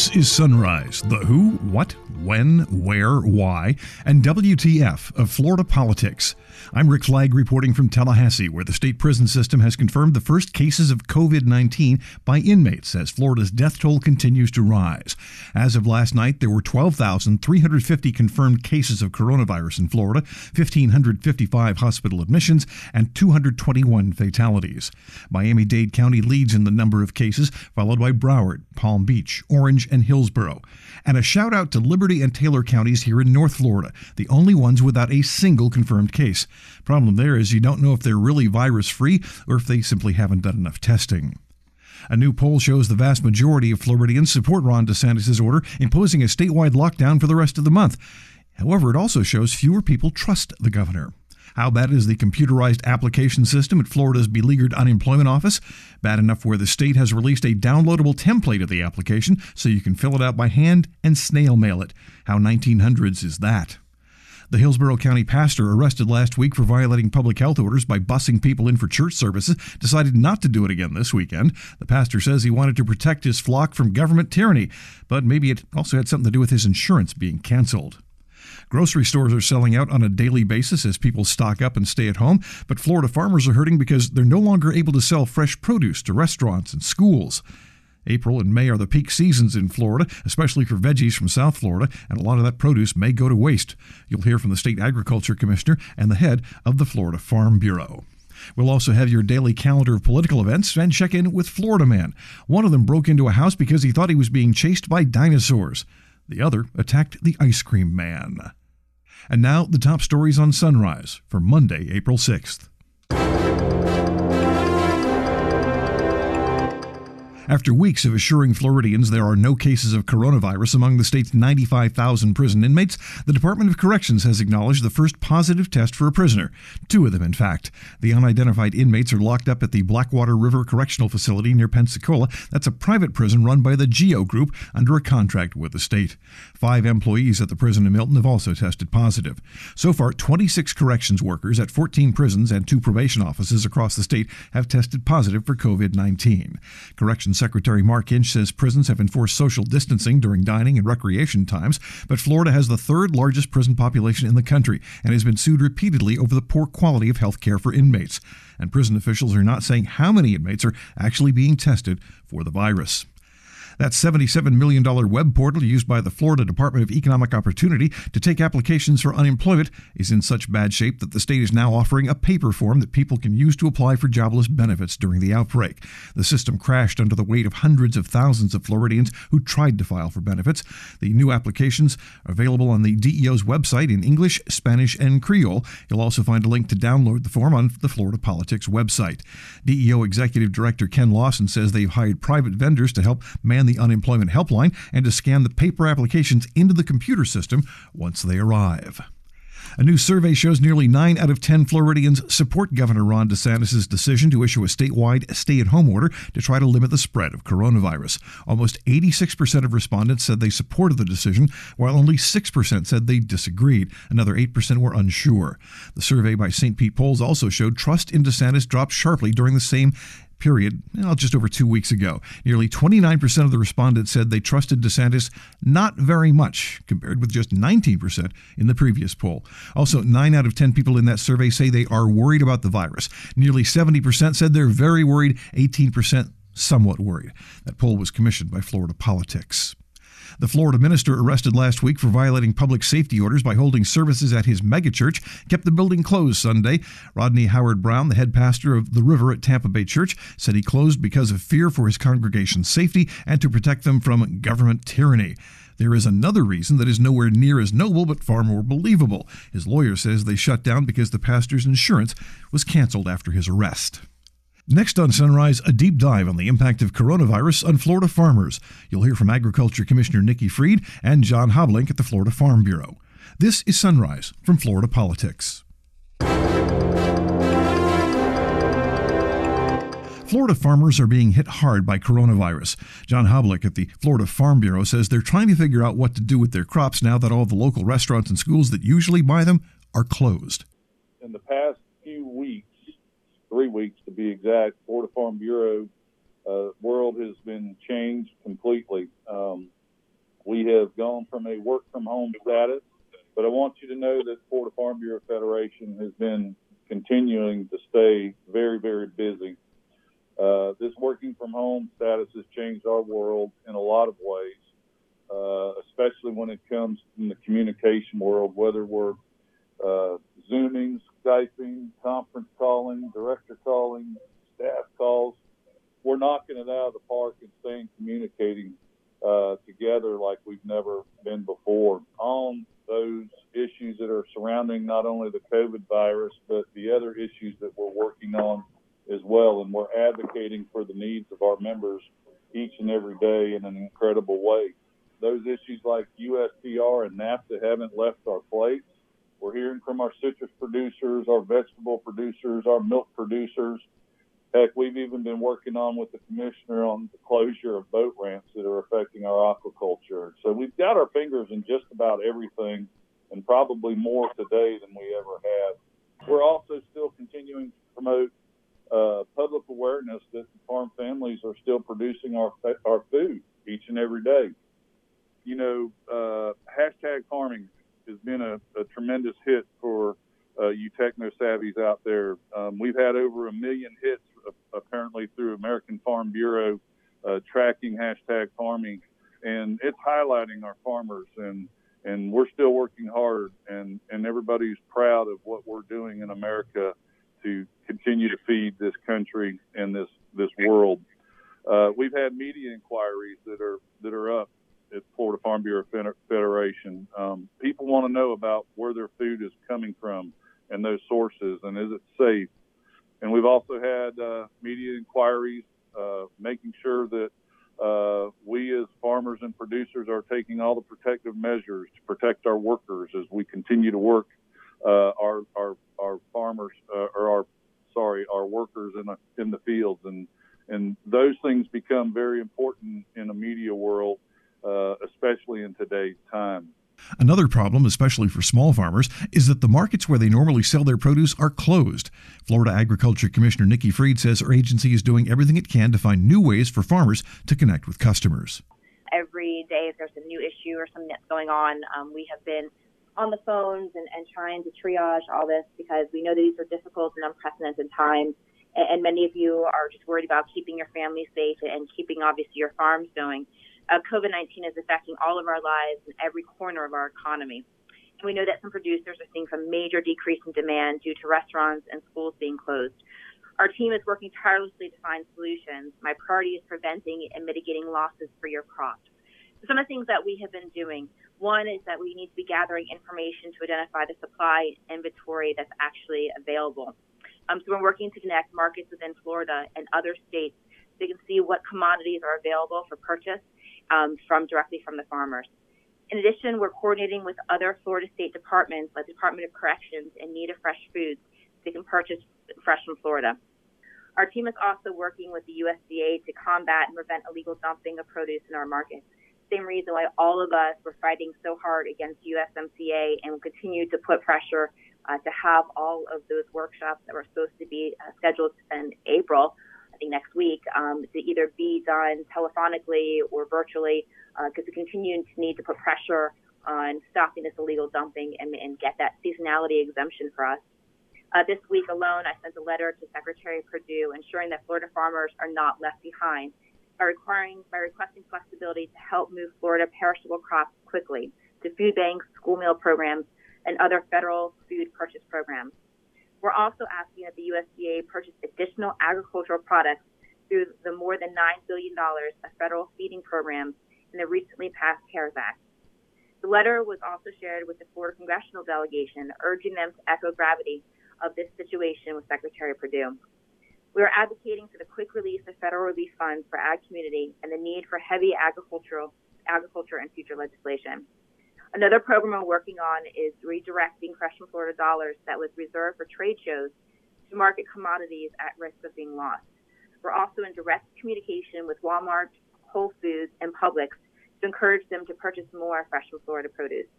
This is Sunrise, the who, what, when, where, why, and WTF of Florida politics. I'm Rick Flagg reporting from Tallahassee, where the state prison system has confirmed the first cases of COVID 19 by inmates as Florida's death toll continues to rise. As of last night, there were 12,350 confirmed cases of coronavirus in Florida, 1,555 hospital admissions, and 221 fatalities. Miami Dade County leads in the number of cases, followed by Broward, Palm Beach, Orange, and Hillsborough. And a shout out to Liberty and Taylor counties here in North Florida, the only ones without a single confirmed case. Problem there is you don't know if they're really virus free or if they simply haven't done enough testing. A new poll shows the vast majority of Floridians support Ron DeSantis' order imposing a statewide lockdown for the rest of the month. However, it also shows fewer people trust the governor. How bad is the computerized application system at Florida's beleaguered unemployment office? Bad enough where the state has released a downloadable template of the application so you can fill it out by hand and snail mail it. How 1900s is that? The Hillsborough County pastor arrested last week for violating public health orders by busing people in for church services decided not to do it again this weekend. The pastor says he wanted to protect his flock from government tyranny, but maybe it also had something to do with his insurance being canceled. Grocery stores are selling out on a daily basis as people stock up and stay at home, but Florida farmers are hurting because they're no longer able to sell fresh produce to restaurants and schools. April and May are the peak seasons in Florida, especially for veggies from South Florida, and a lot of that produce may go to waste. You'll hear from the State Agriculture Commissioner and the head of the Florida Farm Bureau. We'll also have your daily calendar of political events and check in with Florida Man. One of them broke into a house because he thought he was being chased by dinosaurs. The other attacked the ice cream man. And now the top stories on Sunrise for Monday, April 6th. After weeks of assuring Floridians there are no cases of coronavirus among the state's 95,000 prison inmates, the Department of Corrections has acknowledged the first positive test for a prisoner. Two of them, in fact. The unidentified inmates are locked up at the Blackwater River Correctional Facility near Pensacola. That's a private prison run by the GEO Group under a contract with the state. Five employees at the prison in Milton have also tested positive. So far, 26 corrections workers at 14 prisons and two probation offices across the state have tested positive for COVID 19. Corrections Secretary Mark Inch says prisons have enforced social distancing during dining and recreation times, but Florida has the third largest prison population in the country and has been sued repeatedly over the poor quality of health care for inmates. And prison officials are not saying how many inmates are actually being tested for the virus. That $77 million web portal used by the Florida Department of Economic Opportunity to take applications for unemployment is in such bad shape that the state is now offering a paper form that people can use to apply for jobless benefits during the outbreak. The system crashed under the weight of hundreds of thousands of Floridians who tried to file for benefits. The new applications are available on the DEO's website in English, Spanish, and Creole. You'll also find a link to download the form on the Florida Politics website. DEO Executive Director Ken Lawson says they've hired private vendors to help man the unemployment helpline and to scan the paper applications into the computer system once they arrive. A new survey shows nearly 9 out of 10 Floridians support Governor Ron DeSantis' decision to issue a statewide stay at home order to try to limit the spread of coronavirus. Almost 86% of respondents said they supported the decision, while only 6% said they disagreed. Another 8% were unsure. The survey by St. Pete Polls also showed trust in DeSantis dropped sharply during the same period, well, just over two weeks ago. Nearly 29% of the respondents said they trusted DeSantis not very much, compared with just 19% in the previous poll. Also, 9 out of 10 people in that survey say they are worried about the virus. Nearly 70% said they're very worried, 18% somewhat worried. That poll was commissioned by Florida Politics. The Florida minister arrested last week for violating public safety orders by holding services at his megachurch kept the building closed Sunday. Rodney Howard Browne, the head pastor of the River at Tampa Bay Church, said he closed because of fear for his congregation's safety and to protect them from government tyranny. There is another reason that is nowhere near as noble but far more believable. His lawyer says they shut down because the pastor's insurance was canceled after his arrest. Next on Sunrise, a deep dive on the impact of coronavirus on Florida farmers. You'll hear from Agriculture Commissioner Nikki Fried and John Hoblick at the Florida Farm Bureau. This is Sunrise from Florida Politics. Florida farmers are being hit hard by coronavirus. John Hoblick at the Florida Farm Bureau says they're trying to figure out what to do with their crops now that all the local restaurants and schools that usually buy them are closed. In the past few weeks, three weeks to be exact, Florida Farm Bureau uh, world has been changed completely. Um, We have gone from a work from home status, but I want you to know that Florida Farm Bureau Federation has been continuing to stay very, very busy. Uh, this working from home status has changed our world in a lot of ways, uh, especially when it comes in the communication world, whether we're uh, Zooming, Skyping, conference calling, director calling, staff calls. We're knocking it out of the park and staying communicating uh, together like we've never been before on those issues that are surrounding not only the COVID virus, but the other issues that we're working on as well. And we're advocating for the needs of our members each and every day in an incredible way. Those issues like USTR and NAFTA haven't left our plates. We're hearing from our citrus producers, our vegetable producers, our milk producers. Heck, we've even been working on with the commissioner on the closure of boat ramps that are affecting our aquaculture. So we've got our fingers in just about everything and probably more today than we ever have. We're also still continuing to promote uh, public awareness that farm families are still producing our, our food each and every day. You know, uh, hashtag farming has been a, a tremendous hit for uh, you techno savvies out there. Um, we've had over a million hits uh, apparently through American Farm Bureau uh, tracking hashtag farming, and it's highlighting our farmers and and we're still working hard and and everybody's proud of what we're doing in America to continue to feed this country and this this world. Uh, we've had media inquiries that are that are up at Florida Farm Bureau want to know about where their food is coming from and those sources, and is it safe? And we've also had uh, media inquiries uh, making sure that uh, we as farmers and producers are taking all the protective measures to protect our workers as we continue to work uh, our, our, our farmers uh, or our sorry our workers in the in the fields and and those things become very important in a media world uh, especially in today's time. Another problem, especially for small farmers, is that the markets where they normally sell their produce are closed. Florida Agriculture Commissioner Nikki Fried says her agency is doing everything it can to find new ways for farmers to connect with customers. Every day, if there's a new issue or something that's going on, um, we have been on the phones and, and trying to triage all this because we know that these are difficult and unprecedented times. And, and many of you are just worried about keeping your family safe and keeping, obviously, your farms going uh, COVID 19 is affecting all of our lives and every corner of our economy. And we know that some producers are seeing some major decrease in demand due to restaurants and schools being closed. Our team is working tirelessly to find solutions. My priority is preventing and mitigating losses for your crops. Some of the things that we have been doing one is that we need to be gathering information to identify the supply inventory that's actually available. Um, so we're working to connect markets within Florida and other states so they can see what commodities are available for purchase um, from directly from the farmers. In addition, we're coordinating with other Florida state departments, like the Department of Corrections, in need of fresh foods, so they can purchase fresh from Florida. Our team is also working with the USDA to combat and prevent illegal dumping of produce in our markets. Same reason why all of us were fighting so hard against USMCA and will continue to put pressure uh, to have all of those workshops that were supposed to be uh, scheduled in April next week um, to either be done telephonically or virtually because uh, we continue to need to put pressure on stopping this illegal dumping and, and get that seasonality exemption for us. Uh, this week alone, I sent a letter to Secretary Perdue ensuring that Florida farmers are not left behind by requiring by requesting flexibility to help move Florida perishable crops quickly to food banks, school meal programs, and other federal food purchase programs. We're also asking that the USDA purchase additional agricultural products through the more than $9 billion of federal feeding programs in the recently passed CARES Act. The letter was also shared with the Florida congressional delegation, urging them to echo gravity of this situation with Secretary Perdue. We are advocating for the quick release of federal relief funds for ag community and the need for heavy agricultural agriculture and future legislation. Another program I'm working on is redirecting Fresh from Florida dollars that was reserved for trade shows to market commodities at risk of being lost. We're also in direct communication with Walmart, Whole Foods, and Publix to encourage them to purchase more Fresh from Florida produce.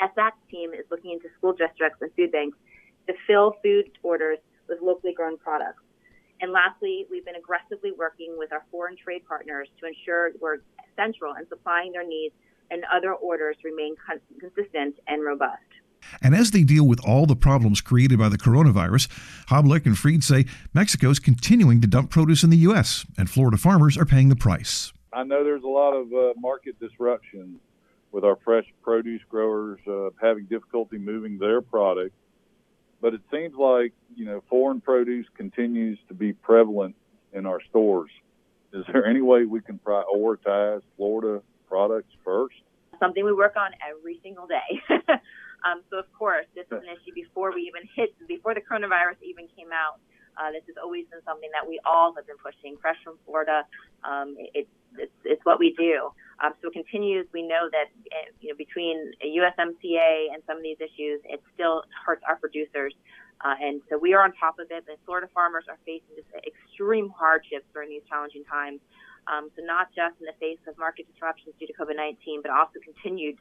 SAC's team is looking into school districts and food banks to fill food orders with locally grown products. And lastly, we've been aggressively working with our foreign trade partners to ensure we're central in supplying their needs and other orders remain con- consistent and robust. And as they deal with all the problems created by the coronavirus, Hoblick and Fried say Mexico is continuing to dump produce in the U.S., and Florida farmers are paying the price. I know there's a lot of uh, market disruption with our fresh produce growers uh, having difficulty moving their product, but it seems like you know foreign produce continues to be prevalent in our stores. Is there any way we can prioritize Florida products first? Something we work on every single day. Um, so of course, this is an issue before we even hit, before the coronavirus even came out. Uh, this has always been something that we all have been pushing. Fresh from Florida, um, it, it's, it's what we do. Um, so it continues. We know that uh, you know between USMCA and some of these issues, it still hurts our producers. Uh, and so we are on top of it. The Florida farmers are facing just extreme hardships during these challenging times. Um, so not just in the face of market disruptions due to COVID-19, but also continued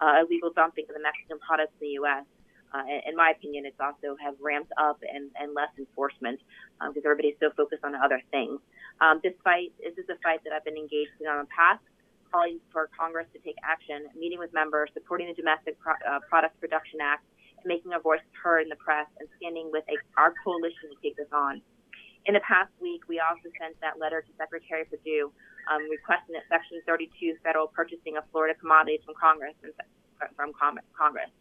uh, illegal dumping of the Mexican products in the U.S. Uh, in my opinion, it's also have ramped up and, and less enforcement because um, everybody's so focused on other things. Um, this fight, this is a fight that I've been engaged in on the past, calling for Congress to take action, meeting with members, supporting the Domestic Pro- uh, Product Production Act, and making our voice heard in the press, and standing with a, our coalition to take this on. In the past week, we also sent that letter to Secretary Perdue um, requesting that Section 32 federal purchasing of Florida commodities from Congress and from Congress.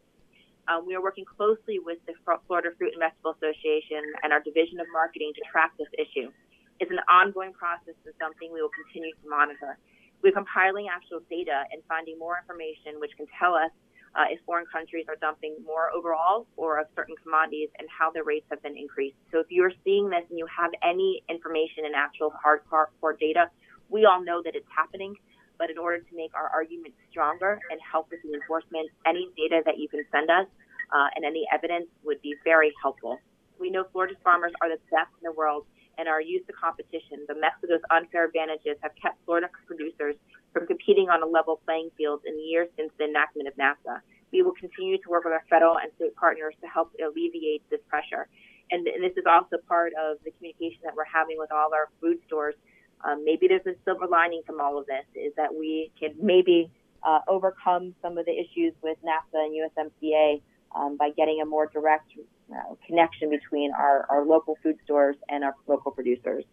Um, we are working closely with the Florida Fruit and Vegetable Association and our Division of Marketing to track this issue. It's an ongoing process and something we will continue to monitor. We're compiling actual data and finding more information which can tell us uh, if foreign countries are dumping more overall or of certain commodities and how the rates have been increased. So if you are seeing this and you have any information and actual hardcore core data, we all know that it's happening, but in order to make our argument stronger and help with the enforcement, any data that you can send us uh, and any evidence would be very helpful. We know Florida's farmers are the best in the world and are used to competition, but Mexico's unfair advantages have kept Florida producers from competing on a level playing field in the years since the enactment of NAFTA. We will continue to work with our federal and state partners to help alleviate this pressure. And, and this is also part of the communication that we're having with all our food stores um, maybe there's a silver lining from all of this is that we can maybe uh, overcome some of the issues with NAFTA and USMCA um, by getting a more direct uh, connection between our, our local food stores and our local producers.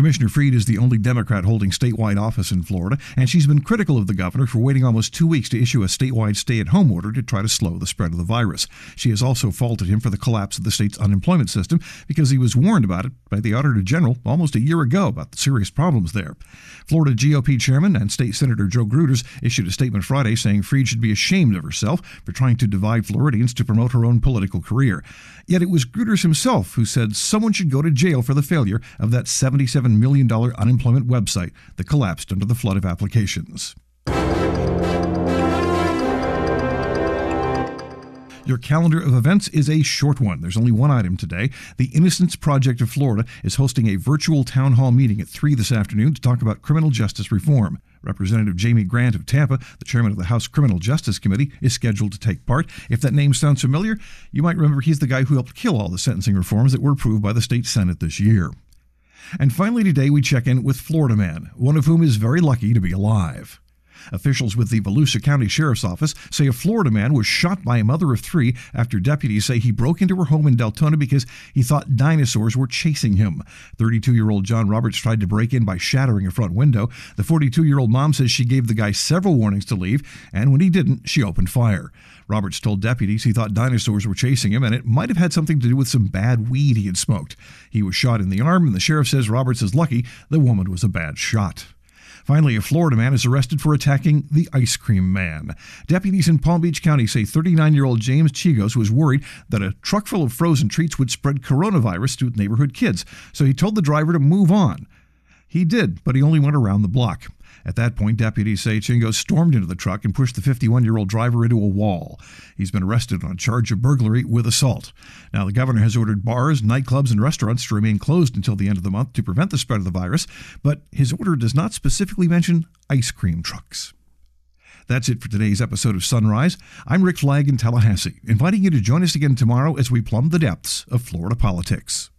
Commissioner Fried is the only Democrat holding statewide office in Florida, and she's been critical of the governor for waiting almost two weeks to issue a statewide stay at home order to try to slow the spread of the virus. She has also faulted him for the collapse of the state's unemployment system because he was warned about it by the Auditor General almost a year ago about the serious problems there. Florida GOP Chairman and State Senator Joe Gruters issued a statement Friday saying Fried should be ashamed of herself for trying to divide Floridians to promote her own political career. Yet it was Gruters himself who said someone should go to jail for the failure of that 77 million unemployment website that collapsed under the flood of applications. Your calendar of events is a short one. There's only one item today. The Innocence Project of Florida is hosting a virtual town hall meeting at 3 this afternoon to talk about criminal justice reform. Representative Jamie Grant of Tampa, the chairman of the House Criminal Justice Committee, is scheduled to take part. If that name sounds familiar, you might remember he's the guy who helped kill all the sentencing reforms that were approved by the state Senate this year. And finally, today we check in with Florida Man, one of whom is very lucky to be alive. Officials with the Volusia County Sheriff's Office say a Florida man was shot by a mother of three after deputies say he broke into her home in Deltona because he thought dinosaurs were chasing him. 32 year old John Roberts tried to break in by shattering a front window. The 42 year old mom says she gave the guy several warnings to leave, and when he didn't, she opened fire. Roberts told deputies he thought dinosaurs were chasing him, and it might have had something to do with some bad weed he had smoked. He was shot in the arm, and the sheriff says Roberts is lucky the woman was a bad shot. Finally, a Florida man is arrested for attacking the ice cream man. Deputies in Palm Beach County say 39 year old James Chigos was worried that a truck full of frozen treats would spread coronavirus to neighborhood kids, so he told the driver to move on. He did, but he only went around the block. At that point, deputies say Chingo stormed into the truck and pushed the 51 year old driver into a wall. He's been arrested on a charge of burglary with assault. Now, the governor has ordered bars, nightclubs, and restaurants to remain closed until the end of the month to prevent the spread of the virus, but his order does not specifically mention ice cream trucks. That's it for today's episode of Sunrise. I'm Rick Flagg in Tallahassee, inviting you to join us again tomorrow as we plumb the depths of Florida politics.